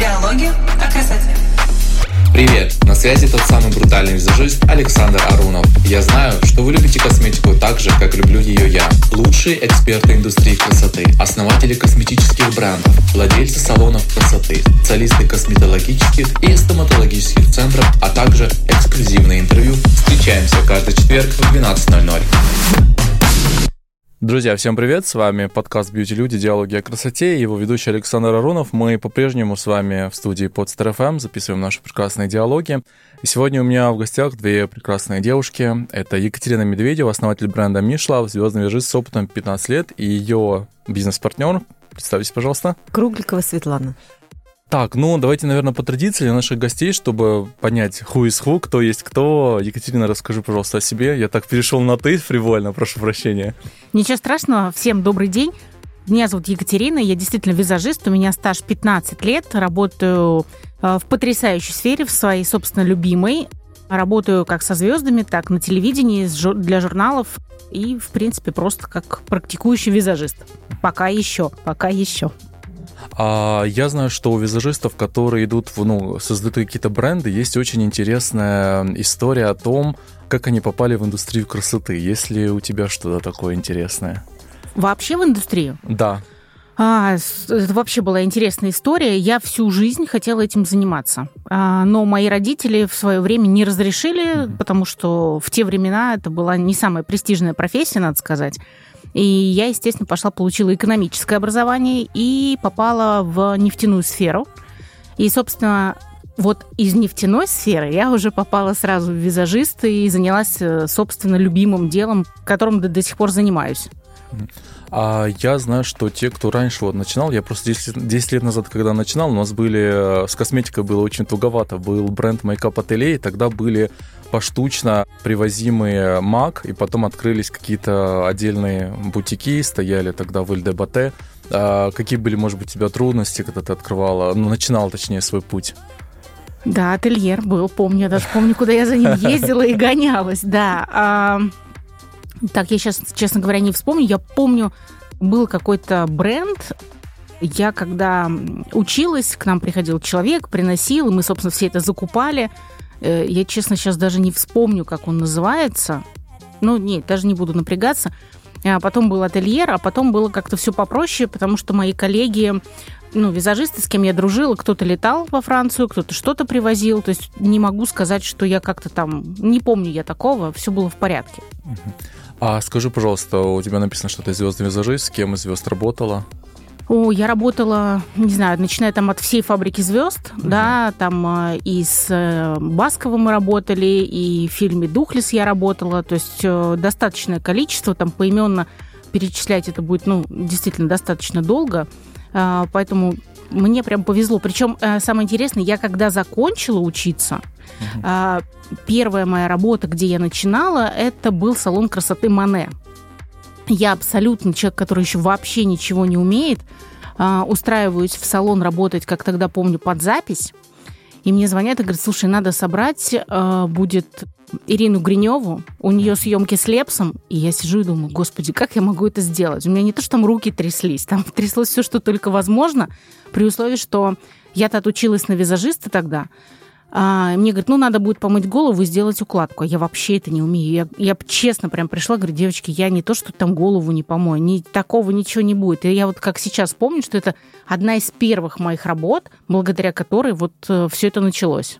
Диалоги о красоте. Привет! На связи тот самый брутальный визажист Александр Арунов. Я знаю, что вы любите косметику так же, как люблю ее я. Лучшие эксперты индустрии красоты, основатели косметических брендов, владельцы салонов красоты, специалисты косметологических и стоматологических центров, а также эксклюзивные интервью. Встречаемся каждый четверг в 12.00. Друзья, всем привет! С вами подкаст «Бьюти Люди. Диалоги о красоте» и его ведущий Александр Аронов. Мы по-прежнему с вами в студии Podster FM записываем наши прекрасные диалоги. И сегодня у меня в гостях две прекрасные девушки. Это Екатерина Медведева, основатель бренда Мишла, звездный визажист с опытом 15 лет, и ее бизнес-партнер. Представьтесь, пожалуйста. Кругликова Светлана. Так, ну давайте, наверное, по традиции для наших гостей, чтобы понять, who is who, кто есть кто. Екатерина, расскажи, пожалуйста, о себе. Я так перешел на ты фривольно, прошу прощения. Ничего страшного, всем добрый день. Меня зовут Екатерина, я действительно визажист, у меня стаж 15 лет, работаю э, в потрясающей сфере, в своей, собственно, любимой. Работаю как со звездами, так на телевидении, для журналов и, в принципе, просто как практикующий визажист. Пока еще, пока еще. А я знаю, что у визажистов, которые идут, в, ну, создают какие-то бренды, есть очень интересная история о том, как они попали в индустрию красоты. Есть ли у тебя что-то такое интересное? Вообще в индустрию? Да. А, это вообще была интересная история. Я всю жизнь хотела этим заниматься. А, но мои родители в свое время не разрешили, mm-hmm. потому что в те времена это была не самая престижная профессия, надо сказать. И я, естественно, пошла, получила экономическое образование и попала в нефтяную сферу. И, собственно, вот из нефтяной сферы я уже попала сразу в визажисты и занялась, э, собственно, любимым делом, которым до, до сих пор занимаюсь. А я знаю, что те, кто раньше вот начинал, я просто 10, 10 лет назад, когда начинал, у нас были, э, с косметикой было очень туговато. Был бренд Makeup Atelier, тогда были поштучно привозимые МАК, и потом открылись какие-то отдельные бутики, стояли тогда в ЛДБТ. А какие были, может быть, у тебя трудности, когда ты открывала, ну, начинала, точнее, свой путь? Да, ательер был, помню, я даже помню, куда я за ним ездила и гонялась, да. А, так, я сейчас, честно говоря, не вспомню. Я помню, был какой-то бренд, я когда училась, к нам приходил человек, приносил, и мы, собственно, все это закупали. Э, я, честно, сейчас даже не вспомню, как он называется. Ну, нет, даже не буду напрягаться. А потом был ательер, а потом было как-то все попроще, потому что мои коллеги, ну, визажисты, с кем я дружила, кто-то летал во Францию, кто-то что-то привозил. То есть не могу сказать, что я как-то там... Не помню я такого, все было в порядке. А скажи, пожалуйста, у тебя написано, что ты звездный визажист, с кем из звезд работала? О, я работала, не знаю, начиная там от всей фабрики звезд, угу. да, там э, и с э, Басковым мы работали, и в фильме Духлес я работала, то есть э, достаточное количество, там поименно перечислять это будет, ну, действительно достаточно долго, поэтому мне прям повезло. Причем самое интересное, я когда закончила учиться, угу. первая моя работа, где я начинала, это был салон красоты Мане. Я абсолютно человек, который еще вообще ничего не умеет. А, устраиваюсь в салон работать, как тогда помню, под запись. И мне звонят и говорят, слушай, надо собрать, а, будет Ирину Гриневу, у нее съемки с Лепсом, и я сижу и думаю, господи, как я могу это сделать? У меня не то, что там руки тряслись, там тряслось все, что только возможно, при условии, что я-то отучилась на визажиста тогда, а, мне говорят, ну, надо будет помыть голову и сделать укладку. А я вообще это не умею. Я, я честно прям пришла, говорю, девочки, я не то, что там голову не помою, ни, такого ничего не будет. И я вот как сейчас помню, что это одна из первых моих работ, благодаря которой вот э, все это началось.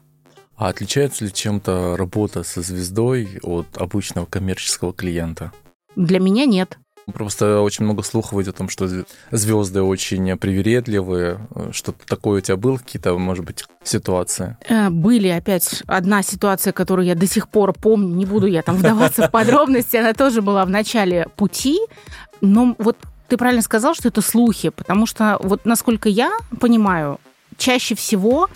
А отличается ли чем-то работа со звездой от обычного коммерческого клиента? Для меня нет. Просто очень много слухов идет о том, что звезды очень привередливые. Что-то такое у тебя было, какие-то, может быть, ситуации? Э, были опять одна ситуация, которую я до сих пор помню, не буду я там вдаваться в подробности, она тоже была в начале пути, но вот ты правильно сказал, что это слухи, потому что вот насколько я понимаю, чаще всего,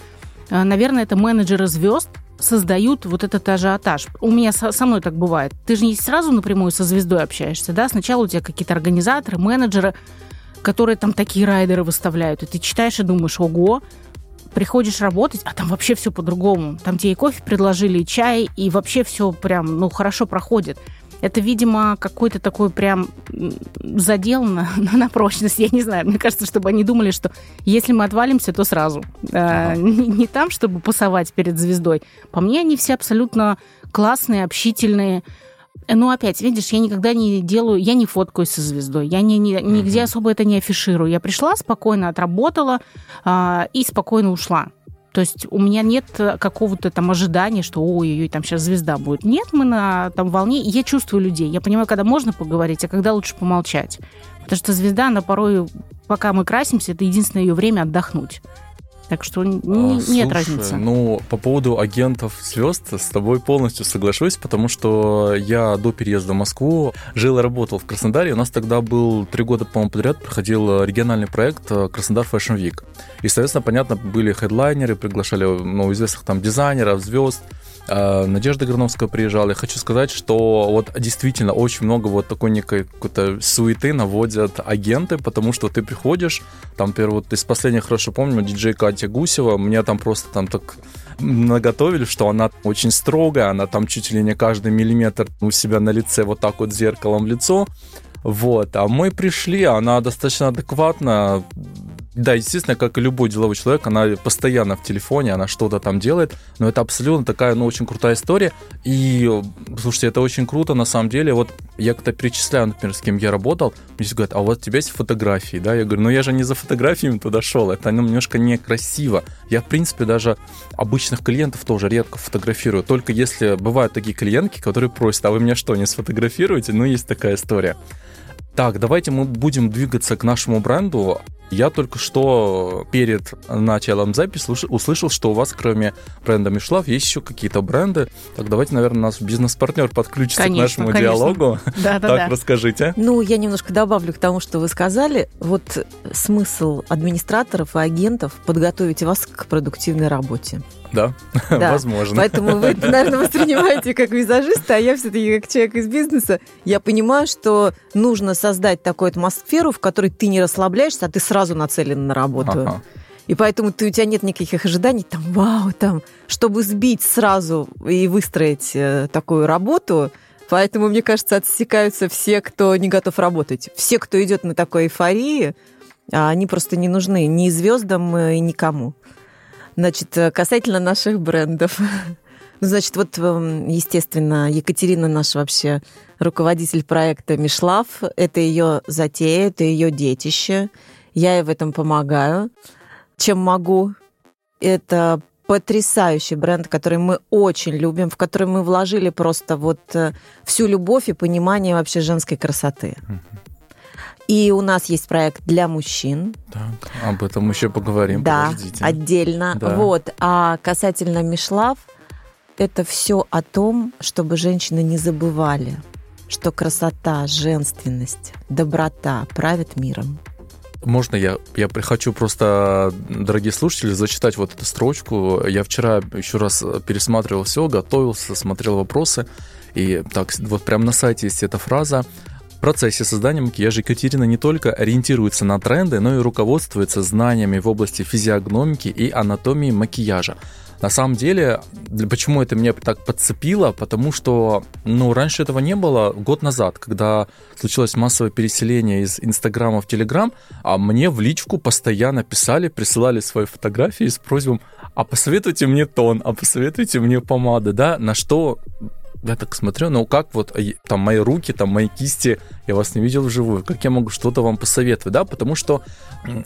э, наверное, это менеджеры звезд, создают вот этот ажиотаж. У меня со, со мной так бывает. Ты же не сразу напрямую со звездой общаешься, да? Сначала у тебя какие-то организаторы, менеджеры, которые там такие райдеры выставляют, и ты читаешь и думаешь, ого, приходишь работать, а там вообще все по-другому. Там тебе и кофе предложили, и чай, и вообще все прям, ну, хорошо проходит. Это, видимо, какой-то такой прям задел на, на прочность. Я не знаю, мне кажется, чтобы они думали, что если мы отвалимся, то сразу. Ага. Не, не там, чтобы пасовать перед звездой. По мне, они все абсолютно классные, общительные. Ну, опять, видишь, я никогда не делаю, я не фоткаюсь со звездой, я не, не, нигде особо это не афиширую. Я пришла, спокойно отработала а, и спокойно ушла. То есть у меня нет какого-то там ожидания, что ой-ой-ой, там сейчас звезда будет. Нет, мы на там волне. Я чувствую людей. Я понимаю, когда можно поговорить, а когда лучше помолчать. Потому что звезда, она порой, пока мы красимся, это единственное ее время отдохнуть. Так что не, а, Слушай, нет разницы. Ну, по поводу агентов звезд с тобой полностью соглашусь, потому что я до переезда в Москву жил и работал в Краснодаре. У нас тогда был три года, по-моему, подряд проходил региональный проект э, Краснодар Fashion Week. И, соответственно, понятно, были хедлайнеры, приглашали ну, известных там дизайнеров, звезд. Э, Надежда Грановская приезжала. Я хочу сказать, что вот действительно очень много вот такой некой какой-то суеты наводят агенты, потому что ты приходишь, там, например, вот из последних хорошо помню, диджей Катя Гусева, мне там просто там так наготовили, что она очень строгая, она там чуть ли не каждый миллиметр у себя на лице вот так вот зеркалом в лицо. Вот, а мы пришли, она достаточно адекватно, да, естественно, как и любой деловой человек, она постоянно в телефоне, она что-то там делает, но это абсолютно такая, ну, очень крутая история. И, слушайте, это очень круто, на самом деле. Вот я когда перечисляю, например, с кем я работал, мне говорят, а вот у тебя есть фотографии, да? Я говорю, ну я же не за фотографиями туда шел, это ну, немножко некрасиво. Я, в принципе, даже обычных клиентов тоже редко фотографирую, только если бывают такие клиентки, которые просят, а вы меня что, не сфотографируете? Ну, есть такая история. Так, давайте мы будем двигаться к нашему бренду. Я только что перед началом записи услышал, что у вас, кроме бренда Мишлав, есть еще какие-то бренды. Так, давайте, наверное, наш бизнес-партнер подключится конечно, к нашему конечно. диалогу. Да, да, так, да. расскажите. Ну, я немножко добавлю к тому, что вы сказали. Вот смысл администраторов и агентов подготовить вас к продуктивной работе. Да, да, возможно. Поэтому вы, наверное, воспринимаете как визажиста, а я все-таки как человек из бизнеса. Я понимаю, что нужно создать такую атмосферу, в которой ты не расслабляешься, а ты сразу нацелен на работу. Ага. И поэтому ты, у тебя нет никаких ожиданий, там, вау, там, чтобы сбить сразу и выстроить э, такую работу. Поэтому, мне кажется, отсекаются все, кто не готов работать. Все, кто идет на такой эйфории, а они просто не нужны ни звездам, э, и никому. Значит, э, касательно наших брендов. Ну, значит, вот, эм, естественно, Екатерина наш вообще руководитель проекта Мишлав. Это ее затея, это ее детище. Я ей в этом помогаю, чем могу. Это потрясающий бренд, который мы очень любим, в который мы вложили просто вот э, всю любовь и понимание вообще женской красоты. И у нас есть проект для мужчин. Так, об этом еще поговорим. Да, Подождите. отдельно. Да. Вот. А касательно Мишлав, это все о том, чтобы женщины не забывали, что красота, женственность, доброта правят миром. Можно я, я хочу просто, дорогие слушатели, зачитать вот эту строчку. Я вчера еще раз пересматривал все, готовился, смотрел вопросы. И так, вот прямо на сайте есть эта фраза процессе создания макияжа Екатерина не только ориентируется на тренды, но и руководствуется знаниями в области физиогномики и анатомии макияжа. На самом деле, почему это меня так подцепило? Потому что, ну, раньше этого не было. Год назад, когда случилось массовое переселение из Инстаграма в Телеграм, а мне в личку постоянно писали, присылали свои фотографии с просьбой, а посоветуйте мне тон, а посоветуйте мне помады, да, на что я так смотрю, ну как вот там мои руки, там мои кисти, я вас не видел вживую, как я могу что-то вам посоветовать, да, потому что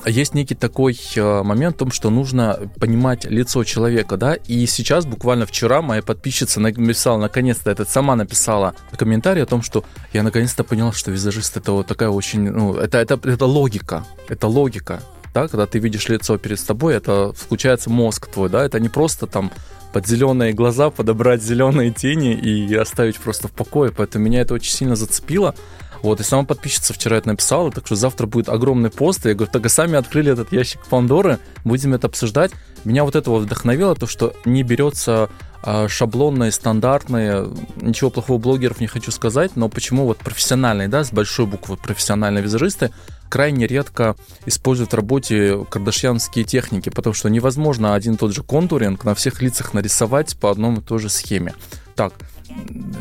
есть некий такой э, момент в том, что нужно понимать лицо человека, да, и сейчас буквально вчера моя подписчица написала, наконец-то, это сама написала комментарий о том, что я наконец-то понял, что визажист это вот такая очень, ну, это, это, это логика, это логика, да, когда ты видишь лицо перед собой, это включается мозг твой, да, это не просто там под зеленые глаза подобрать зеленые тени и оставить просто в покое. Поэтому меня это очень сильно зацепило. Вот, и сама подписчица вчера это написала, так что завтра будет огромный пост. Я говорю, и сами открыли этот ящик Пандоры, будем это обсуждать. Меня вот это вот вдохновило, то, что не берется а, шаблонные, стандартные, ничего плохого блогеров не хочу сказать, но почему вот профессиональные, да, с большой буквы профессиональные визажисты крайне редко используют в работе кардашьянские техники, потому что невозможно один и тот же контуринг на всех лицах нарисовать по одной и той же схеме. Так,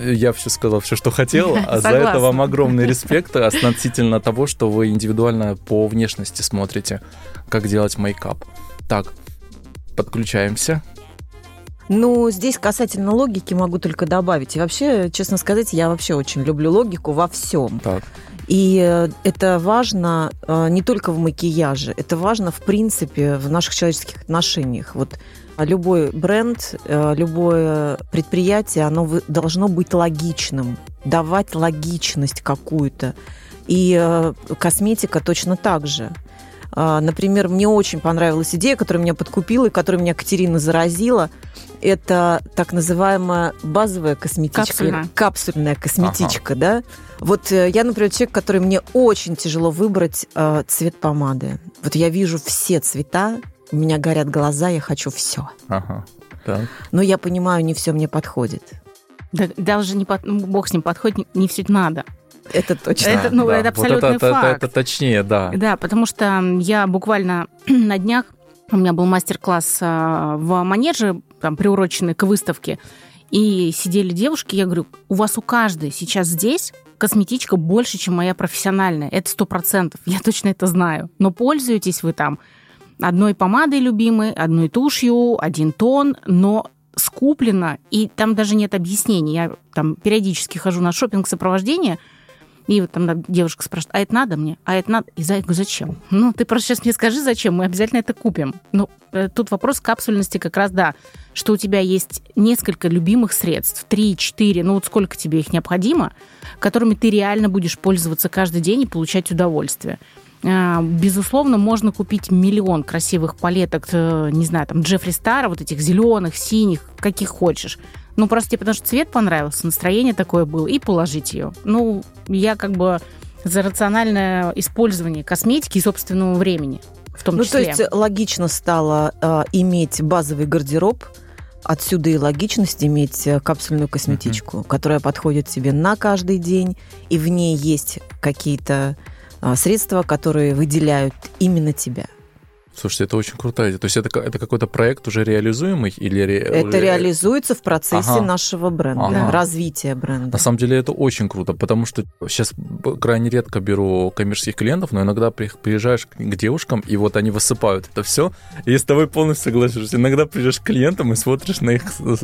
я все сказал, все, что хотел. А за это вам огромный респект относительно того, что вы индивидуально по внешности смотрите, как делать мейкап. Так, подключаемся. Ну, здесь касательно логики могу только добавить. И вообще, честно сказать, я вообще очень люблю логику во всем. Так. И э, это важно э, не только в макияже, это важно, в принципе, в наших человеческих отношениях. Вот любой бренд, э, любое предприятие, оно должно быть логичным, давать логичность какую-то. И косметика точно так же. Например, мне очень понравилась идея, которая меня подкупила и которая меня Катерина заразила. Это так называемая базовая косметичка. Капсульная. Капсульная косметичка, ага. да? Вот э, я, например, человек, который мне очень тяжело выбрать э, цвет помады. Вот я вижу все цвета, у меня горят глаза, я хочу все. Ага. Так. Но я понимаю, не все мне подходит. Да, даже не под, ну, бог с ним подходит, не, не все надо. Это точно. Это, ну, да. это абсолютный вот это, факт. Это, это, это точнее, да. Да, потому что я буквально на днях, у меня был мастер-класс а, в манеже, там, приуроченный к выставке, и сидели девушки, я говорю, у вас у каждой сейчас здесь косметичка больше, чем моя профессиональная. Это сто процентов. Я точно это знаю. Но пользуетесь вы там одной помадой любимой, одной тушью, один тон, но скуплено, и там даже нет объяснений. Я там периодически хожу на шопинг сопровождение – и вот там девушка спрашивает, а это надо мне? А это надо? И я говорю, зачем? Ну, ты просто сейчас мне скажи, зачем, мы обязательно это купим. Ну, э, тут вопрос капсульности как раз, да, что у тебя есть несколько любимых средств, три, четыре, ну вот сколько тебе их необходимо, которыми ты реально будешь пользоваться каждый день и получать удовольствие. А, безусловно, можно купить миллион красивых палеток, э, не знаю, там, Джеффри Стара, вот этих зеленых, синих, каких хочешь. Ну, просто тебе потому что цвет понравился, настроение такое было, и положить ее. Ну, я как бы за рациональное использование косметики и собственного времени в том ну, числе. то есть логично стало э, иметь базовый гардероб, отсюда и логичность иметь э, капсульную косметичку, uh-huh. которая подходит тебе на каждый день, и в ней есть какие-то средства, которые выделяют именно тебя. Слушайте, это очень крутая. То есть это, это какой-то проект уже реализуемый? Или ре... Это реализуется в процессе ага. нашего бренда, ага. развития бренда. На самом деле это очень круто, потому что сейчас крайне редко беру коммерческих клиентов, но иногда приезжаешь к девушкам, и вот они высыпают это все, и с тобой полностью соглашусь. Иногда приезжаешь к клиентам и смотришь на их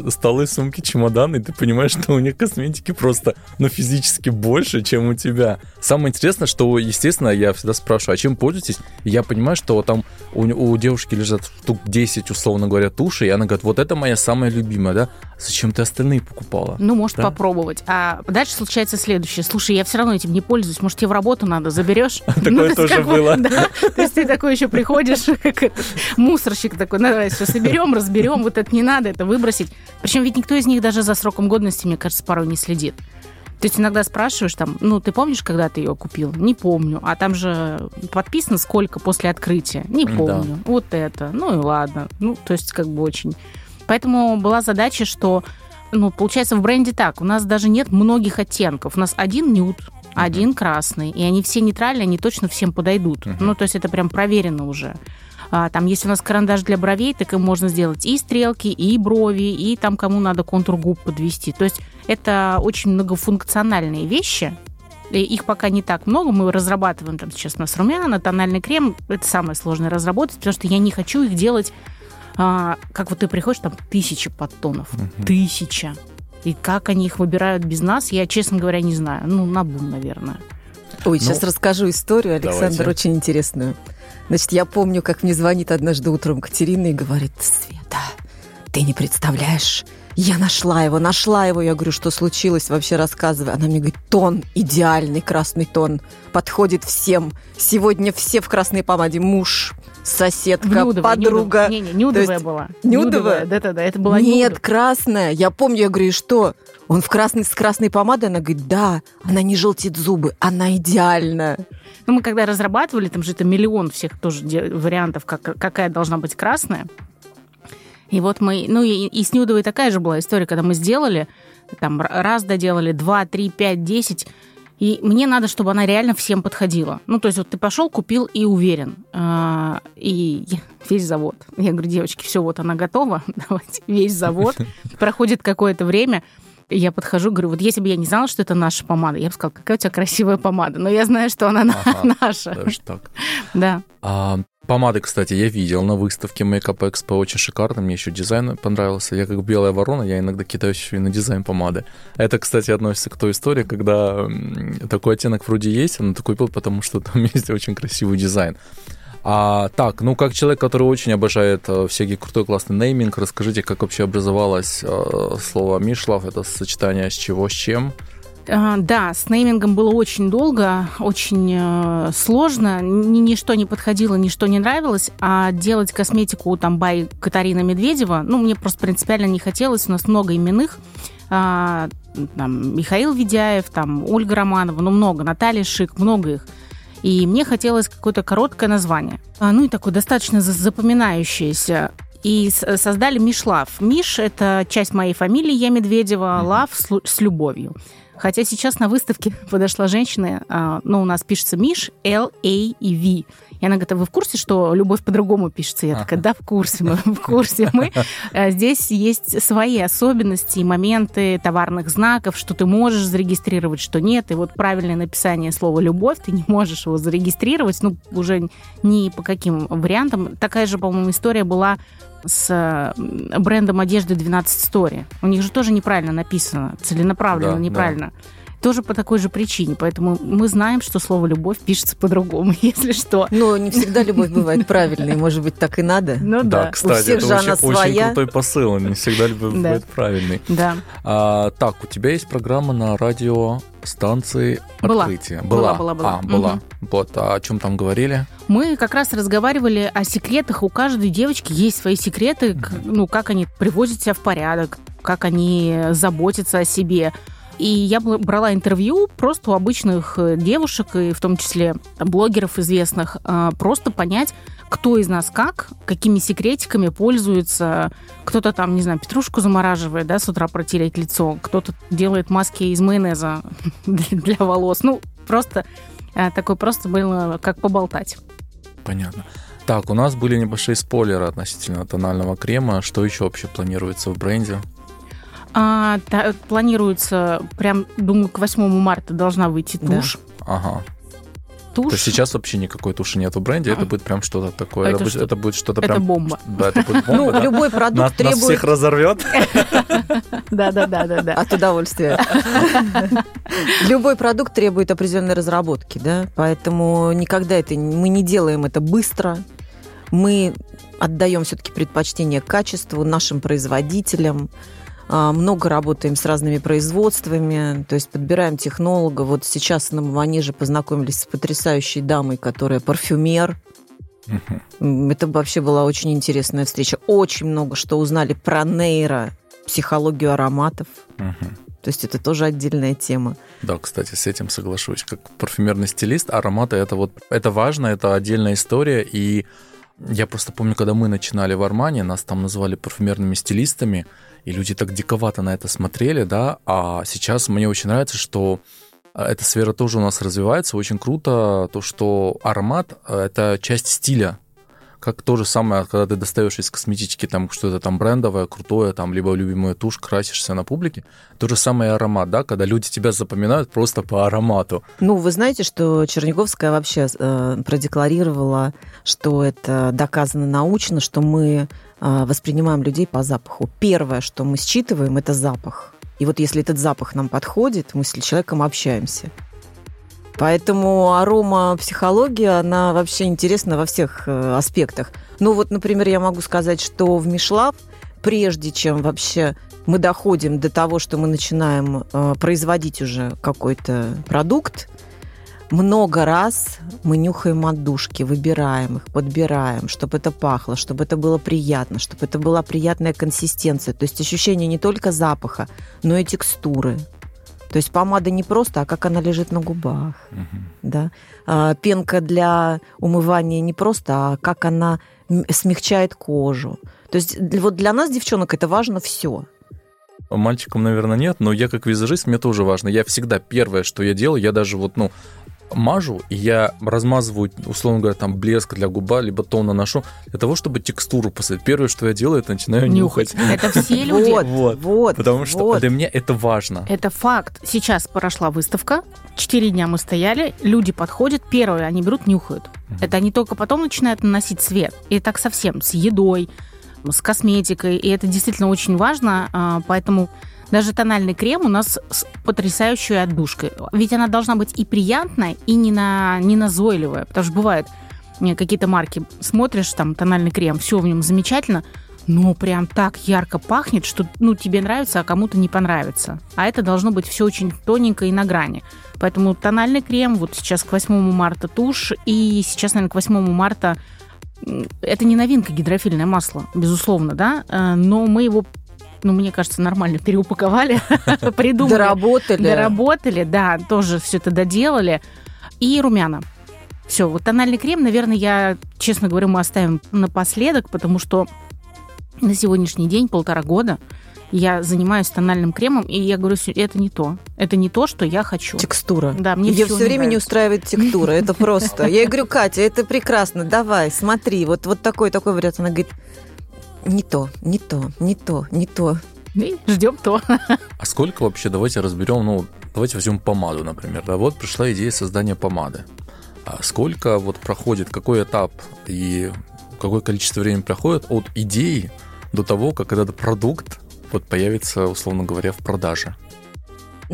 столы, сумки, чемоданы, и ты понимаешь, что у них косметики просто, ну, физически больше, чем у тебя. Самое интересное, что, естественно, я всегда спрашиваю, а чем пользуетесь? И я понимаю, что там у у, у девушки лежат штук 10, условно говоря, туши, и она говорит, вот это моя самая любимая, да? Зачем ты остальные покупала? Ну, может, да? попробовать. А дальше случается следующее. Слушай, я все равно этим не пользуюсь, может, тебе в работу надо, заберешь? Такое ну, тоже было. То есть ты такой еще приходишь, как мусорщик такой, давай все соберем, разберем, вот это не надо, это выбросить. Причем ведь никто из них даже за сроком годности, мне кажется, порой не следит. То есть иногда спрашиваешь там, ну, ты помнишь, когда ты ее купил? Не помню. А там же подписано, сколько после открытия. Не помню. Да. Вот это. Ну и ладно. Ну, то есть как бы очень... Поэтому была задача, что, ну, получается, в бренде так. У нас даже нет многих оттенков. У нас один нюд, один красный. И они все нейтральные, они точно всем подойдут. Uh-huh. Ну, то есть это прям проверено уже. А, там, если у нас карандаш для бровей, так им можно сделать и стрелки, и брови, и там кому надо контур губ подвести. То есть это очень многофункциональные вещи, их пока не так много. Мы разрабатываем там сейчас у нас румяна, тональный крем. Это самое сложное разработать, потому что я не хочу их делать, а, как вот ты приходишь, там тысячи подтонов. Угу. Тысяча. И как они их выбирают без нас, я, честно говоря, не знаю. Ну, на бум, наверное. Ой, ну, сейчас расскажу историю, Александр, давайте. очень интересную. Значит, я помню, как мне звонит однажды утром Катерина и говорит, Света, ты не представляешь, я нашла его, нашла его. Я говорю, что случилось, вообще рассказывай. Она мне говорит, тон, идеальный красный тон, подходит всем. Сегодня все в красной помаде. Муж, соседка, Нюдовая, подруга. Не, не, нюдовая была. Нюдовая? Да-да-да, это была Нет, нюдовая. красная. Я помню, я говорю, что? Он в красной, с красной помадой? Она говорит, да, она не желтит зубы, она идеальная. Ну, мы когда разрабатывали, там же это миллион всех тоже вариантов, как, какая должна быть красная. И вот мы, ну и, и с Нюдовой такая же была история, когда мы сделали, там раз доделали, два, три, пять, десять, и мне надо, чтобы она реально всем подходила. Ну, то есть вот ты пошел, купил и уверен. А, и весь завод. Я говорю, девочки, все, вот она готова, давайте, весь завод. Проходит какое-то время, Я подхожу, говорю, вот если бы я не знала, что это наша помада, я бы сказала, какая у тебя красивая помада. Но я знаю, что она ага, наша. Даже так. Да. А, помады, кстати, я видел на выставке Makeup Expo, очень шикарно, мне еще дизайн понравился. Я как белая ворона, я иногда кидаюсь еще и на дизайн помады. Это, кстати, относится к той истории, когда такой оттенок вроде есть, но ты купил, потому что там есть очень красивый дизайн. А, так, ну как человек, который очень обожает э, всякий крутой классный нейминг, расскажите, как вообще образовалось э, слово Мишлав, это сочетание с чего, с чем? А, да, с неймингом было очень долго, очень э, сложно, Ни, ничто не подходило, ничто не нравилось, а делать косметику там бай Катарина Медведева, ну, мне просто принципиально не хотелось, у нас много именных, а, там, Михаил Ведяев, там, Ольга Романова, ну, много, Наталья Шик, много их. И мне хотелось какое-то короткое название. А, ну и такое достаточно запоминающееся. И создали Мишлав. Миш – это часть моей фамилии, я Медведева, лав с любовью. Хотя сейчас на выставке подошла женщина, а, ну, у нас пишется Миш, L, A и V. И она говорит, а вы в курсе, что любовь по-другому пишется? Я такая, да, в курсе, мы в курсе. Мы э, здесь есть свои особенности и моменты товарных знаков, что ты можешь зарегистрировать, что нет. И вот правильное написание слова «любовь», ты не можешь его зарегистрировать, ну, уже ни по каким вариантам. Такая же, по-моему, история была с брендом одежды 12 Story. У них же тоже неправильно написано, целенаправленно да, неправильно. Да тоже по такой же причине. Поэтому мы знаем, что слово «любовь» пишется по-другому, если что. Но не всегда любовь бывает правильной. Может быть, так и надо? Ну да. Да, кстати, у всех это же очень, она своя. очень крутой посыл. Не всегда любовь бывает правильной. Да. А, так, у тебя есть программа на радио станции была. открытия. Была, была, была. А, была. Угу. Вот, а о чем там говорили? Мы как раз разговаривали о секретах. У каждой девочки есть свои секреты, угу. ну, как они приводят себя в порядок, как они заботятся о себе. И я брала интервью просто у обычных э, девушек, и в том числе блогеров известных, а, просто понять, кто из нас как, какими секретиками пользуется. Кто-то там, не знаю, петрушку замораживает, да, с утра протереть лицо, кто-то делает маски из майонеза для волос. Ну, просто э, такой просто было как поболтать. Понятно. Так, у нас были небольшие спойлеры относительно тонального крема. Что еще вообще планируется в бренде? А, та, планируется, прям, думаю, к 8 марта должна выйти тушь. Да. Ага. Тушь. То есть сейчас вообще никакой туши нет в бренде, а. это будет прям что-то такое. Это, это, что? это будет что-то это прям... бомба. Да, это будет бомба. Ну, да. любой продукт требует... Нас всех разорвет. Да-да-да. От удовольствия. Любой продукт требует определенной разработки, да, поэтому никогда это... Мы не делаем это быстро, мы отдаем все-таки предпочтение качеству нашим производителям, много работаем с разными производствами, то есть подбираем технолога. Вот сейчас на Манеже познакомились с потрясающей дамой, которая парфюмер. uh Это вообще была очень интересная встреча. Очень много что узнали про нейро, психологию ароматов. uh То есть это тоже отдельная тема. Да, кстати, с этим соглашусь. Как парфюмерный стилист, ароматы это вот это важно, это отдельная история. И я просто помню, когда мы начинали в Армане, нас там называли парфюмерными стилистами и люди так диковато на это смотрели, да, а сейчас мне очень нравится, что э, эта сфера тоже у нас развивается, очень круто то, что аромат это часть стиля, как то же самое, когда ты достаешь из косметички там что-то там брендовое, крутое, там, либо любимую тушь, красишься на публике, то же самое аромат, да, когда люди тебя запоминают просто по аромату. Ну, вы знаете, что Черниговская вообще э, продекларировала, что это доказано научно, что мы воспринимаем людей по запаху. Первое, что мы считываем, это запах. И вот если этот запах нам подходит, мы с человеком общаемся. Поэтому арома психология, она вообще интересна во всех э, аспектах. Ну вот, например, я могу сказать, что в Мишлав, прежде чем вообще мы доходим до того, что мы начинаем э, производить уже какой-то продукт, много раз мы нюхаем отдушки, выбираем их, подбираем, чтобы это пахло, чтобы это было приятно, чтобы это была приятная консистенция. То есть ощущение не только запаха, но и текстуры. То есть помада не просто, а как она лежит на губах. Угу. Да? А, пенка для умывания не просто, а как она смягчает кожу. То есть вот для нас, девчонок, это важно все. Мальчикам, наверное, нет, но я как визажист, мне тоже важно. Я всегда первое, что я делаю, я даже вот, ну, мажу, и я размазываю, условно говоря, там блеск для губа, либо тон наношу, для того, чтобы текстуру посмотреть. Первое, что я делаю, это начинаю нюхать. Это все люди. Вот, вот, вот. Потому что вот. для меня это важно. Это факт. Сейчас прошла выставка, четыре дня мы стояли, люди подходят, первое, они берут, нюхают. Это они только потом начинают наносить цвет. И так совсем, с едой, с косметикой. И это действительно очень важно, а, поэтому даже тональный крем у нас с потрясающей отдушкой. Ведь она должна быть и приятная, и не, на, не назойливая. Потому что бывает, э, какие-то марки смотришь, там, тональный крем, все в нем замечательно, но прям так ярко пахнет, что ну, тебе нравится, а кому-то не понравится. А это должно быть все очень тоненько и на грани. Поэтому тональный крем, вот сейчас к 8 марта тушь, и сейчас, наверное, к 8 марта это не новинка гидрофильное масло, безусловно, да, э, но мы его ну, мне кажется, нормально переупаковали, придумали. Доработали. Доработали, да, тоже все это доделали. И румяна. Все, вот тональный крем, наверное, я, честно говоря, мы оставим напоследок, потому что на сегодняшний день, полтора года, я занимаюсь тональным кремом, и я говорю, это не то. Это не то, что я хочу. Текстура. Да, мне Ее все не время не нравится. устраивает текстура. Это просто. Я говорю, Катя, это прекрасно, давай, смотри. Вот, вот такой, такой вариант. Она говорит, не то, не то, не то, не то. И ждем то. А сколько вообще, давайте разберем, ну, давайте возьмем помаду, например. Да, вот пришла идея создания помады. А сколько вот проходит, какой этап и какое количество времени проходит от идеи до того, как этот продукт вот появится, условно говоря, в продаже?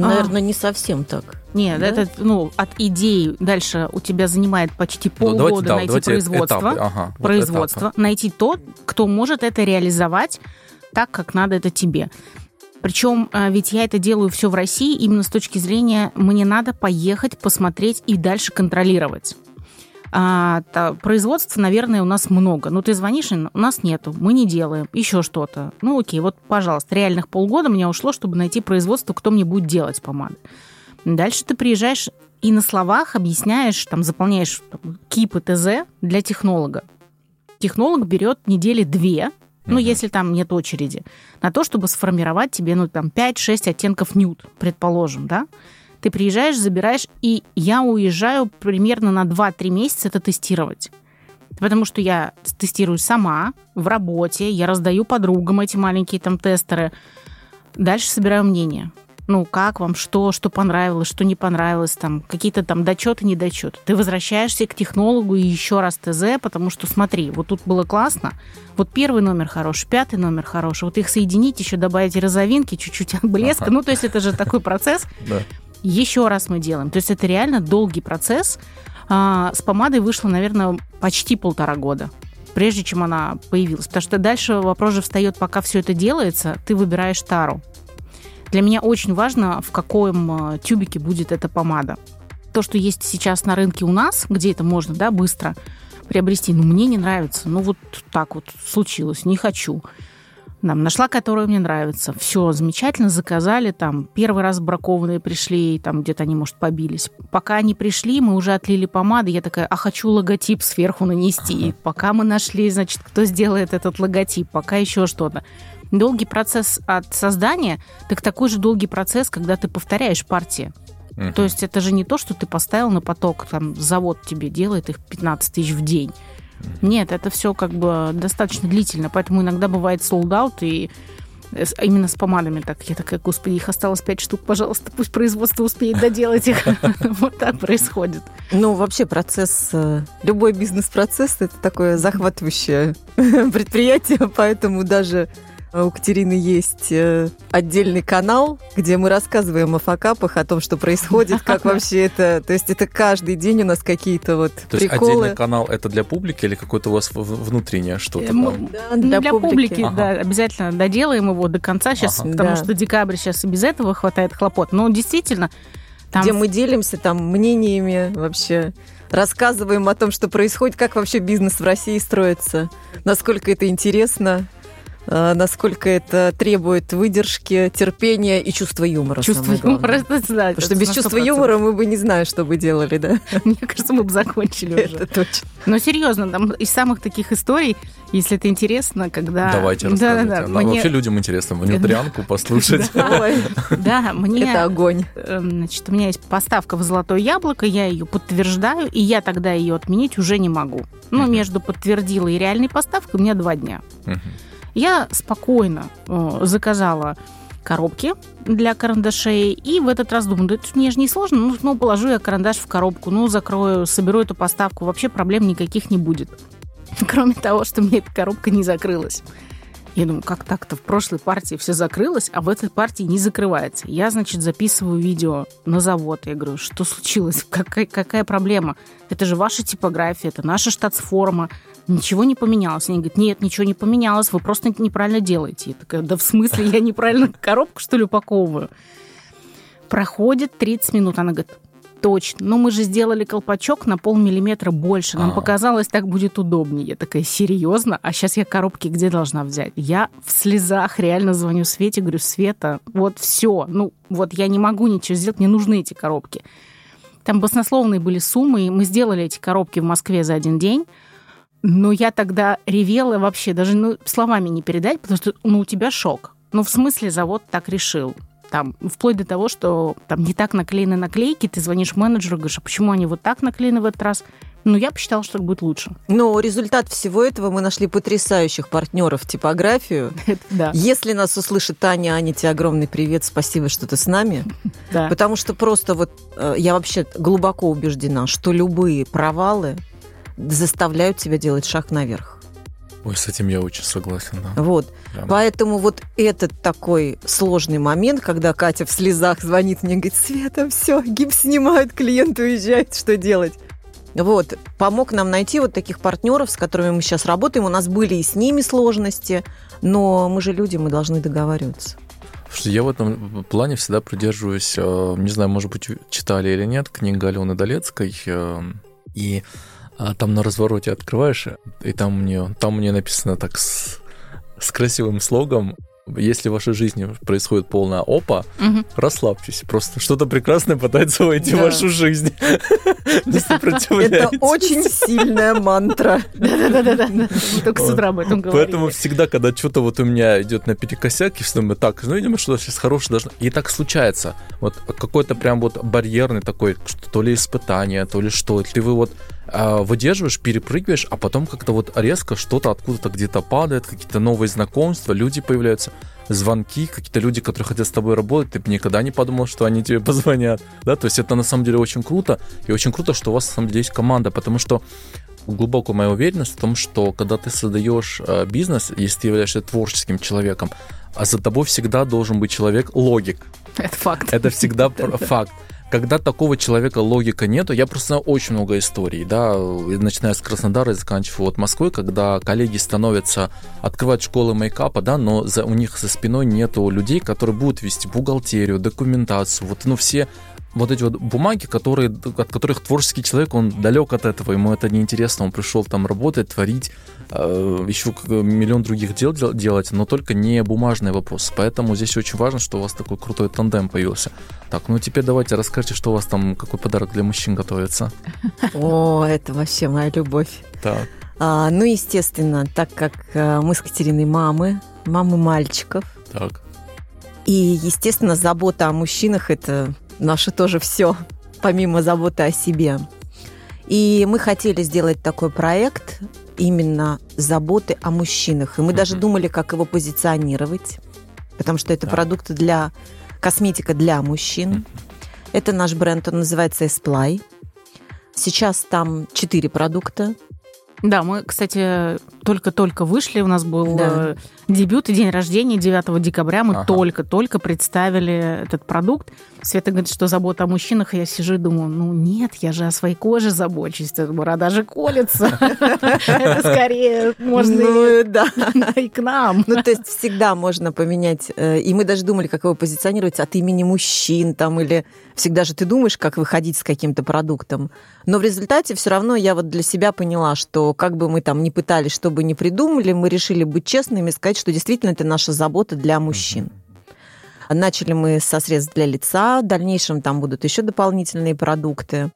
Наверное, не совсем так. Нет, Да? это, ну, от идеи дальше у тебя занимает почти Ну, полгода да, найти давайте производство. этапы, ага, вот производство, этапы. найти тот, кто может это реализовать так, как надо это тебе. Причем а, ведь я это делаю все в России именно с точки зрения мне надо поехать, посмотреть и дальше контролировать. А, та- производства, наверное, у нас много. Ну, ты звонишь, у нас нету, мы не делаем, еще что-то. Ну, окей, вот, пожалуйста, реальных полгода мне ушло, чтобы найти производство, кто мне будет делать помады. Дальше ты приезжаешь и на словах объясняешь, там, заполняешь там, кипы ТЗ для технолога. Технолог берет недели две, ну, если там нет очереди, на то, чтобы сформировать тебе, ну, там, 5-6 оттенков нюд, предположим, да? Ты приезжаешь, забираешь, и я уезжаю примерно на 2-3 месяца это тестировать. Потому что я тестирую сама в работе, я раздаю подругам эти маленькие там тестеры. Дальше собираю мнение. Ну, как вам, что, что понравилось, что не понравилось, там, какие-то там дочеты, недочеты. Ты возвращаешься к технологу и еще раз ТЗ, потому что, смотри, вот тут было классно, вот первый номер хороший, пятый номер хороший, вот их соединить, еще добавить розовинки, чуть-чуть блеска. Ага. Ну, то есть это же такой процесс. Еще раз мы делаем. То есть это реально долгий процесс. А, с помадой вышло, наверное, почти полтора года прежде чем она появилась. Потому что дальше вопрос же встает, пока все это делается, ты выбираешь тару. Для меня очень важно, в каком э, тюбике будет эта помада. То, что есть сейчас на рынке у нас, где это можно, да, быстро приобрести, ну, мне не нравится. Ну, вот так вот случилось, не хочу. Там, нашла, которая мне нравится. Все, замечательно, заказали. Там, первый раз бракованные пришли, там где-то они, может, побились. Пока они пришли, мы уже отлили помады. Я такая, а хочу логотип сверху нанести. Пока мы нашли, значит, кто сделает этот логотип, пока еще что-то. Долгий процесс от создания, так такой же долгий процесс, когда ты повторяешь партии. Мгм. То есть это же не то, что ты поставил на поток, там завод тебе делает их 15 тысяч в день. Нет, это все как бы достаточно длительно, поэтому иногда бывает out, и именно с помадами так. Я такая, господи, их осталось 5 штук, пожалуйста, пусть производство успеет доделать их. Вот так происходит. Ну, вообще процесс, э, любой бизнес-процесс – это такое захватывающее предприятие, поэтому даже у Катерины есть э, отдельный канал, где мы рассказываем о факапах, о том, что происходит, как вообще это... То есть это каждый день у нас какие-то вот То есть приколы. отдельный канал это для публики или какое-то у вас внутреннее что-то Эм, там? Да, Для, публики, Ага. да, обязательно доделаем его до конца сейчас, Ага. потому Да. что декабрь сейчас и без этого хватает хлопот. Но действительно, там где мы делимся там мнениями вообще, рассказываем о том, что происходит, как вообще бизнес в России строится, насколько это интересно. А, насколько это требует выдержки, терпения и чувства юмора. Чувство юмора, это, да, Потому что без чувства юмора мы бы не знаем, что бы делали, да? Мне кажется, мы бы закончили уже. Это точно. Но серьезно, там из самых таких историй, если это интересно, когда... Давайте рассказывайте. Да, да, да. Мне... Вообще людям интересно внутрянку послушать. Да, мне... Это огонь. Эм, значит, у меня есть поставка в «Золотое яблоко», я ее подтверждаю, и я тогда ее отменить уже не могу. Ну, между подтвердила и реальной поставкой у меня два дня. Я спокойно э, заказала коробки для карандашей. И в этот раз думаю, да это мне же не сложно, ну, ну положу я карандаш в коробку, ну закрою, соберу эту поставку, вообще проблем никаких не будет. Кроме того, что мне эта коробка не закрылась. Я думаю, как так-то в прошлой партии все закрылось, а в этой партии не закрывается. Я, значит, записываю видео на завод. Я говорю, что случилось? Какая, какая проблема? Это же ваша типография, это наша штатсформа. Ничего не поменялось. Они говорят, нет, ничего не поменялось, вы просто неправильно делаете. Я такая, да в смысле, я неправильно коробку, что ли, упаковываю? Проходит 30 минут. Она говорит, точно. Но мы же сделали колпачок на полмиллиметра больше. Нам А-а-а. показалось, так будет удобнее. Я такая, серьезно? А сейчас я коробки где должна взять? Я в слезах реально звоню Свете, говорю, Света, вот все. Ну, вот я не могу ничего сделать, мне нужны эти коробки. Там баснословные были суммы, и мы сделали эти коробки в Москве за один день. Но я тогда ревела вообще, даже ну, словами не передать, потому что ну, у тебя шок. Ну, в смысле, завод так решил там, вплоть до того, что там не так наклеены наклейки, ты звонишь менеджеру, говоришь, а почему они вот так наклеены в этот раз? Ну, я посчитала, что будет лучше. Но результат всего этого мы нашли потрясающих партнеров в типографию. да. Если нас услышит Таня, Аня, тебе огромный привет, спасибо, что ты с нами. Да. Потому что просто вот э, я вообще глубоко убеждена, что любые провалы заставляют тебя делать шаг наверх. Ой, с этим я очень согласен, да. Вот. Прям. Поэтому вот этот такой сложный момент, когда Катя в слезах звонит мне, говорит, Света, все, гипс снимают, клиент уезжает, что делать? Вот, помог нам найти вот таких партнеров, с которыми мы сейчас работаем. У нас были и с ними сложности, но мы же люди, мы должны договариваться. Что я в этом плане всегда придерживаюсь, э, не знаю, может быть, читали или нет, книгу Алены Долецкой, э, и а там на развороте открываешь, и там мне, там мне написано так с, с красивым слогом если в вашей жизни происходит полная опа, угу. расслабьтесь. Просто что-то прекрасное пытается войти да. в вашу жизнь. Не Это очень сильная мантра. Да-да-да. Только с утра об этом говорили. Поэтому всегда, когда что-то вот у меня идет на перекосяк, я думаю, так, ну, видимо, что сейчас хорошее должно... И так случается. Вот какой-то прям вот барьерный такой, что то ли испытание, то ли что. Ты вы вот выдерживаешь, перепрыгиваешь, а потом как-то вот резко что-то откуда-то где-то падает, какие-то новые знакомства, люди появляются, звонки, какие-то люди, которые хотят с тобой работать, ты бы никогда не подумал, что они тебе позвонят, да, то есть это на самом деле очень круто, и очень круто, что у вас на самом деле есть команда, потому что глубокая моя уверенность в том, что когда ты создаешь э, бизнес, если ты являешься творческим человеком, а за тобой всегда должен быть человек логик. Это факт. Это всегда факт когда такого человека логика нету, я просто знаю очень много историй, да, начиная с Краснодара и заканчивая вот Москвой, когда коллеги становятся, открывать школы мейкапа, да, но за, у них за спиной нету людей, которые будут вести бухгалтерию, документацию, вот, ну, все вот эти вот бумаги, которые, от которых творческий человек, он далек от этого, ему это неинтересно, он пришел там работать, творить, э, еще миллион других дел делать, но только не бумажные вопросы. Поэтому здесь очень важно, что у вас такой крутой тандем появился. Так, ну теперь давайте расскажите, что у вас там, какой подарок для мужчин готовится. О, это вообще моя любовь. Так. А, ну, естественно, так как э, мы с Катериной мамы, мамы мальчиков. Так. И, естественно, забота о мужчинах – это наше тоже все, помимо заботы о себе. И мы хотели сделать такой проект именно заботы о мужчинах. И мы mm-hmm. даже думали, как его позиционировать, потому что это да. продукты для косметика для мужчин. Mm-hmm. Это наш бренд, он называется Esplay. Сейчас там четыре продукта. Да, мы, кстати, только-только вышли, у нас был да. Э, дебют и день рождения 9 декабря. Мы ага. только-только представили этот продукт. Света говорит, что забота о мужчинах. Я сижу и думаю, ну нет, я же о своей коже забочусь. Борода же колется. Это скорее можно и к нам. Ну, то есть всегда можно поменять. Э, и мы даже думали, как его позиционировать от имени мужчин там или всегда же ты думаешь, как выходить с каким-то продуктом. Но в результате все равно я вот для себя поняла, что как бы мы там не пытались, чтобы бы ни придумали, мы решили быть честными и сказать, что действительно это наша забота для мужчин. Начали мы со средств для лица, в дальнейшем там будут еще дополнительные продукты.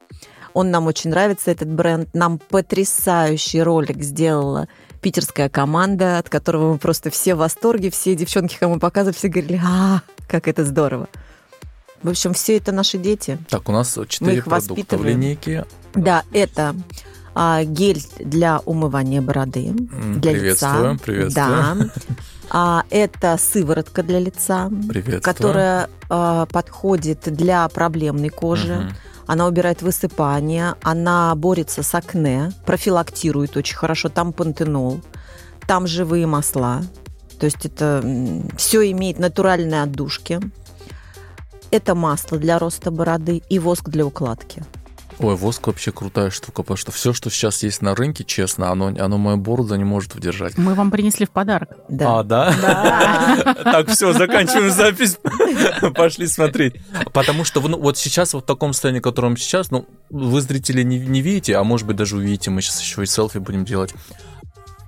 Он нам очень нравится, этот бренд. Нам потрясающий ролик сделала питерская команда, от которого мы просто все в восторге, все девчонки, кому показывали, все говорили, а, как это здорово. В общем, все это наши дети. Так, у нас четыре продукта в линейке. Да, это а, гель для умывания бороды, для приветствую, лица. Приветствую. Да. А, это сыворотка для лица, которая а, подходит для проблемной кожи. Угу. Она убирает высыпание, она борется с акне, профилактирует очень хорошо. Там пантенол, там живые масла. То есть это все имеет натуральные отдушки. Это масло для роста бороды и воск для укладки. Ой, воск вообще крутая штука, потому что все, что сейчас есть на рынке, честно, оно, оно мою бороду не может удержать. Мы вам принесли в подарок. Да. А, да? Да. Так, все, заканчиваем запись. Пошли смотреть. Потому что ну, вот сейчас, вот в таком состоянии, в котором сейчас, ну, вы, зрители, не, не видите, а может быть даже увидите, мы сейчас еще и селфи будем делать.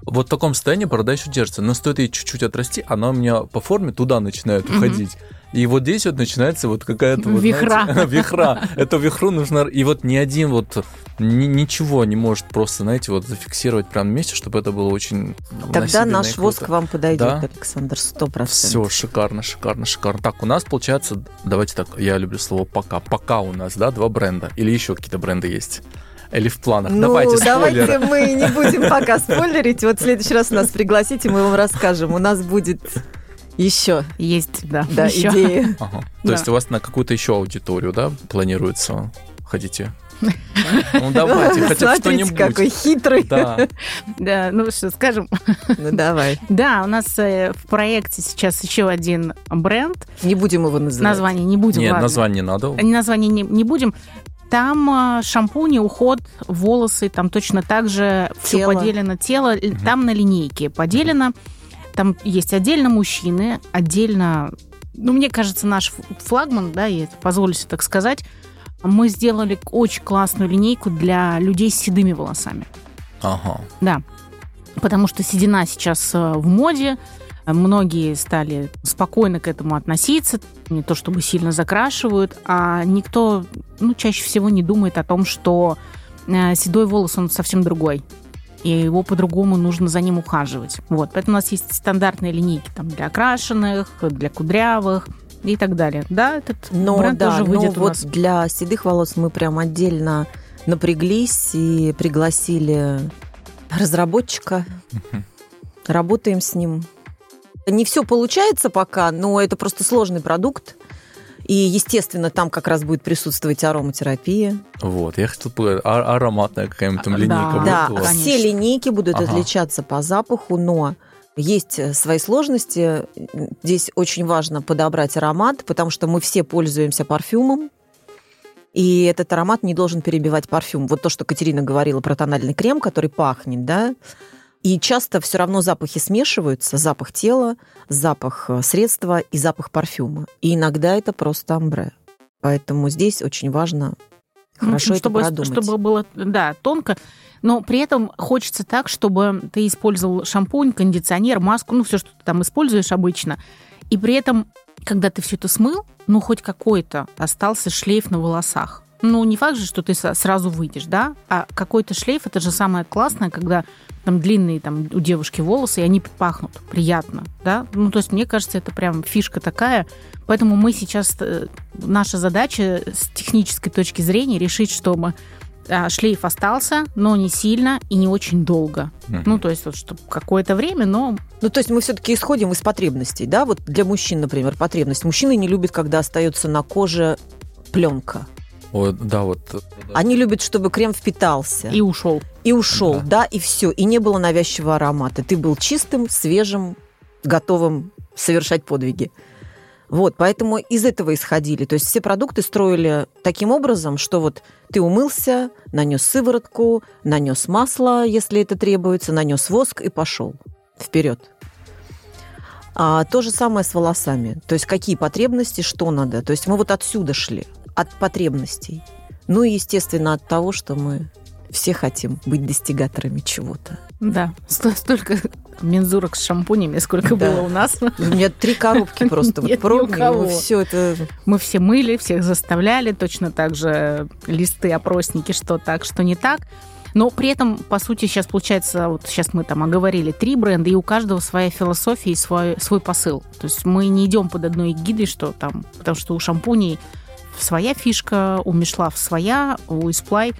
Вот в таком состоянии борода еще держится, но стоит ей чуть-чуть отрасти, она у меня по форме туда начинает уходить. И вот здесь вот начинается вот какая-то... Вот, вихра. Знаете, вихра. Эту вихру нужно... И вот ни один вот... Ни, ничего не может просто, знаете, вот зафиксировать прямо месте, чтобы это было очень Тогда наш воск вам подойдет, да? Александр, сто процентов. Все, шикарно, шикарно, шикарно. Так, у нас получается, давайте так, я люблю слово «пока». Пока у нас, да, два бренда. Или еще какие-то бренды есть? Или в планах? Ну, давайте, давайте мы не будем пока спойлерить. Вот в следующий раз нас пригласите, мы вам расскажем. У нас будет еще. Есть, да. Да, еще. идеи. Ага. То да. есть у вас на какую-то еще аудиторию, да, планируется? Хотите? Ну, давайте, хотя бы что-нибудь. какой хитрый. Да. да, ну что, скажем. Ну, давай. Да, у нас э, в проекте сейчас еще один бренд. Не будем его называть. Название не будем, Нет, название не надо. Название не, не будем. Там э, шампуни, уход, волосы, там точно так же все поделено. Тело, угу. там на линейке поделено. Там есть отдельно мужчины, отдельно, ну, мне кажется, наш флагман, да, я позволю себе так сказать, мы сделали очень классную линейку для людей с седыми волосами. Ага. Да. Потому что седина сейчас э, в моде, многие стали спокойно к этому относиться, не то чтобы сильно закрашивают, а никто, ну, чаще всего не думает о том, что э, седой волос, он совсем другой и его по-другому нужно за ним ухаживать. Вот, поэтому у нас есть стандартные линейки там для окрашенных, для кудрявых и так далее. Да, этот но, бренд да, тоже выйдет но вот для седых волос мы прям отдельно напряглись и пригласили разработчика. Работаем с ним. Не все получается пока, но это просто сложный продукт. И, естественно, там как раз будет присутствовать ароматерапия. Вот, я хотел бы а- ароматная какая-нибудь там линейка. Да, да все линейки будут ага. отличаться по запаху, но есть э, свои сложности. Здесь очень важно подобрать аромат, потому что мы все пользуемся парфюмом, и этот аромат не должен перебивать парфюм. Вот то, что Катерина говорила про тональный крем, который пахнет, да, и часто все равно запахи смешиваются, запах тела, запах э, средства и запах парфюма. И иногда это просто амбре. Поэтому здесь очень важно ну, хорошо общем, чтобы, это продумать. Чтобы было, да, тонко. Но при этом хочется так, чтобы ты использовал шампунь, кондиционер, маску, ну, все, что ты там используешь обычно. И при этом, когда ты все это смыл, ну, хоть какой-то остался шлейф на волосах. Ну, не факт же, что ты сразу выйдешь, да, а какой-то шлейф, это же самое классное, когда там длинные там у девушки волосы, и они пахнут приятно, да. Ну, то есть, мне кажется, это прям фишка такая. Поэтому мы сейчас, э, наша задача с технической точки зрения решить, чтобы а, шлейф остался, но не сильно и не очень долго. Uh-huh. Ну, то есть, вот, чтобы какое-то время, но... Ну, то есть мы все-таки исходим из потребностей, да? Вот для мужчин, например, потребность. Мужчины не любят, когда остается на коже пленка. О, да, вот. Они любят, чтобы крем впитался. И ушел. И ушел, да. да, и все. И не было навязчивого аромата. Ты был чистым, свежим, готовым совершать подвиги. Вот, поэтому из этого исходили. То есть все продукты строили таким образом, что вот ты умылся, нанес сыворотку, нанес масло, если это требуется, нанес воск и пошел вперед. А то же самое с волосами. То есть какие потребности, что надо. То есть мы вот отсюда шли от потребностей. Ну и, естественно, от того, что мы все хотим быть достигаторами чего-то. Да, столько мензурок с шампунями, сколько да. было у нас. У меня три коробки просто. Вот помню, все это... Мы все мыли, всех заставляли, точно так же листы, опросники, что так, что не так. Но при этом, по сути, сейчас получается, вот сейчас мы там оговорили три бренда, и у каждого своя философия и свой, свой посыл. То есть мы не идем под одной гидой, что там, потому что у шампуней своя фишка, у Мишлав своя, у Исплай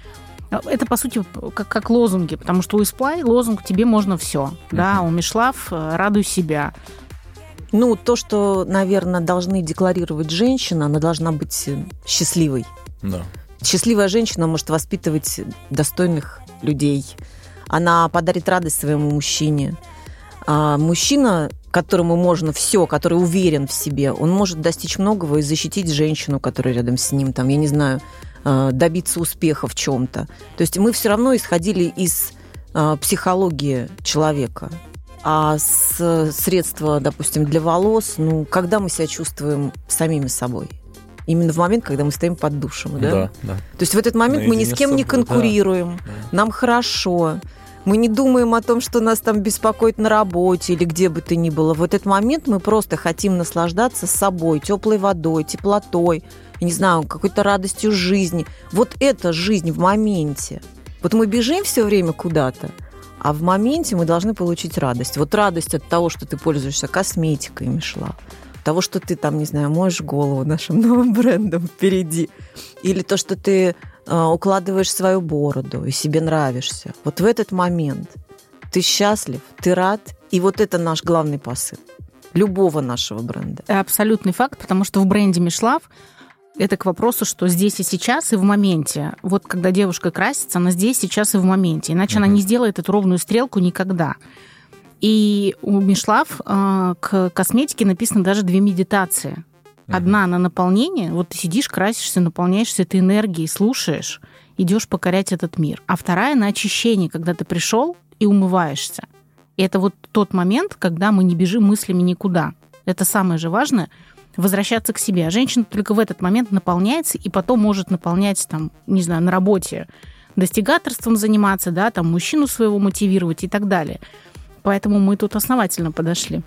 это, по сути, как, как лозунги, потому что у Исплай лозунг «тебе можно все», uh-huh. да, у Мишлав э, «радуй себя». Ну, то, что, наверное, должны декларировать женщина, она должна быть счастливой. Да. Счастливая женщина может воспитывать достойных людей. Она подарит радость своему мужчине. А мужчина, которому можно все, который уверен в себе, он может достичь многого и защитить женщину, которая рядом с ним, там, я не знаю, а, добиться успеха в чем-то. То есть мы все равно исходили из а, психологии человека. А с средства, допустим, для волос, ну, когда мы себя чувствуем самими собой? именно в момент, когда мы стоим под душем. Да, да. да. То есть в этот момент Наедине мы ни с кем не конкурируем, да. нам хорошо. Мы не думаем о том, что нас там беспокоит на работе или где бы то ни было. В этот момент мы просто хотим наслаждаться собой, теплой водой, теплотой, не знаю, какой-то радостью жизни. Вот это жизнь в моменте. Вот мы бежим все время куда-то, а в моменте мы должны получить радость. Вот радость от того, что ты пользуешься косметикой, Мишла того, что ты там, не знаю, моешь голову нашим новым брендом впереди, или то, что ты укладываешь свою бороду и себе нравишься. Вот в этот момент ты счастлив, ты рад, и вот это наш главный посыл любого нашего бренда. Абсолютный факт, потому что в бренде Мишлав это к вопросу, что здесь и сейчас, и в моменте. Вот когда девушка красится, она здесь, сейчас и в моменте. Иначе uh-huh. она не сделает эту ровную стрелку никогда. И у Мишлав э, к косметике написано даже две медитации. Одна на наполнение, вот ты сидишь, красишься, наполняешься этой энергией, слушаешь, идешь покорять этот мир. А вторая на очищение, когда ты пришел и умываешься. И это вот тот момент, когда мы не бежим мыслями никуда. Это самое же важное возвращаться к себе. А женщина только в этот момент наполняется и потом может наполнять, там, не знаю, на работе достигаторством заниматься, да, там, мужчину своего мотивировать и так далее. Поэтому мы тут основательно подошли.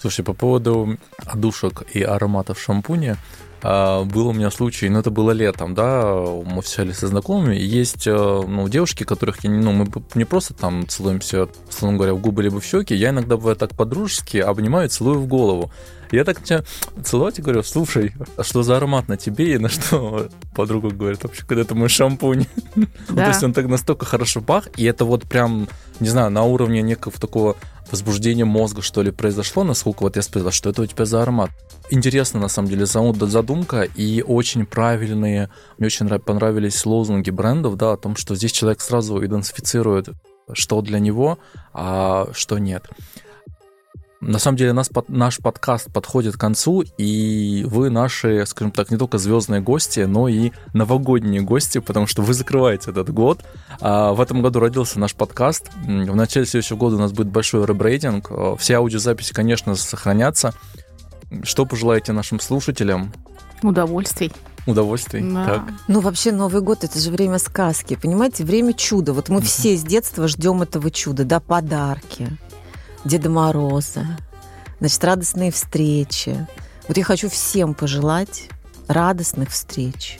Слушай, по поводу одушек и ароматов шампуня, а, был у меня случай, ну это было летом, да, мы встречались со знакомыми, есть э, ну, девушки, которых я, ну, мы не просто там целуемся, словно говоря, в губы либо в щеки, я иногда бывает так по-дружески обнимаю и целую в голову. Я так тебя целовать и говорю, слушай, а что за аромат на тебе? И на что подруга говорит, вообще, когда это мой шампунь. Да. То есть он так настолько хорошо пах, и это вот прям, не знаю, на уровне некого такого возбуждения мозга, что ли, произошло, насколько вот я спросил, что это у тебя за аромат? Интересно, на самом деле, задумка и очень правильные, мне очень понравились лозунги брендов, да, о том, что здесь человек сразу идентифицирует, что для него, а что нет. На самом деле нас, наш подкаст подходит к концу, и вы наши, скажем так, не только звездные гости, но и новогодние гости, потому что вы закрываете этот год. А в этом году родился наш подкаст. В начале следующего года у нас будет большой ребрейдинг. Все аудиозаписи, конечно, сохранятся. Что пожелаете нашим слушателям? Удовольствий удовольствий. Да. Так. Ну, вообще, Новый год это же время сказки, понимаете, время чуда. Вот мы все с детства ждем этого чуда, да, подарки, Деда Мороза, значит, радостные встречи. Вот я хочу всем пожелать радостных встреч.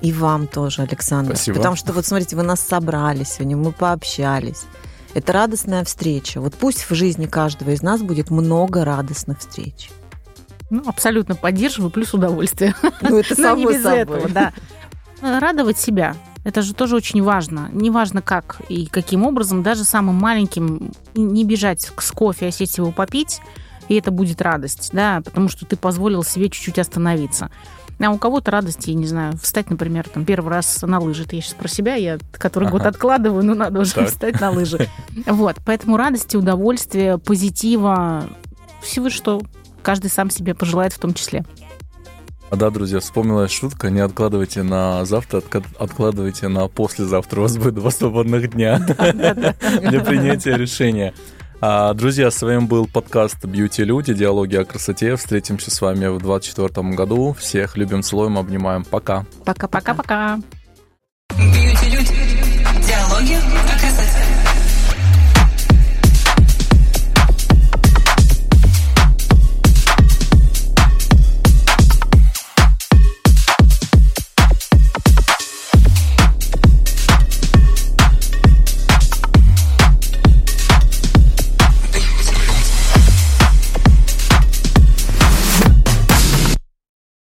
И вам тоже, Александр. Спасибо. Потому что, вот смотрите, вы нас собрали сегодня, мы пообщались. Это радостная встреча. Вот пусть в жизни каждого из нас будет много радостных встреч. Ну, абсолютно поддерживаю, плюс удовольствие. Ну, это само собой. этого, да. Радовать себя. Это же тоже очень важно. Неважно как и каким образом, даже самым маленьким не бежать с кофе, а сесть его попить, и это будет радость, да, потому что ты позволил себе чуть-чуть остановиться. А у кого-то радость, я не знаю, встать, например, там первый раз на лыжи. Это я сейчас про себя, я который ага. год откладываю, но надо уже так. встать на лыжи. Вот, поэтому радости, удовольствия, позитива, всего что каждый сам себе пожелает в том числе. А да, друзья, вспомнилась шутка, не откладывайте на завтра, откладывайте на послезавтра. У вас будет два свободных дня для принятия решения. А, друзья, с вами был подкаст Beauty Люди, диалоги о красоте. Встретимся с вами в 2024 году. Всех любим, целуем, обнимаем. Пока. Пока-пока-пока.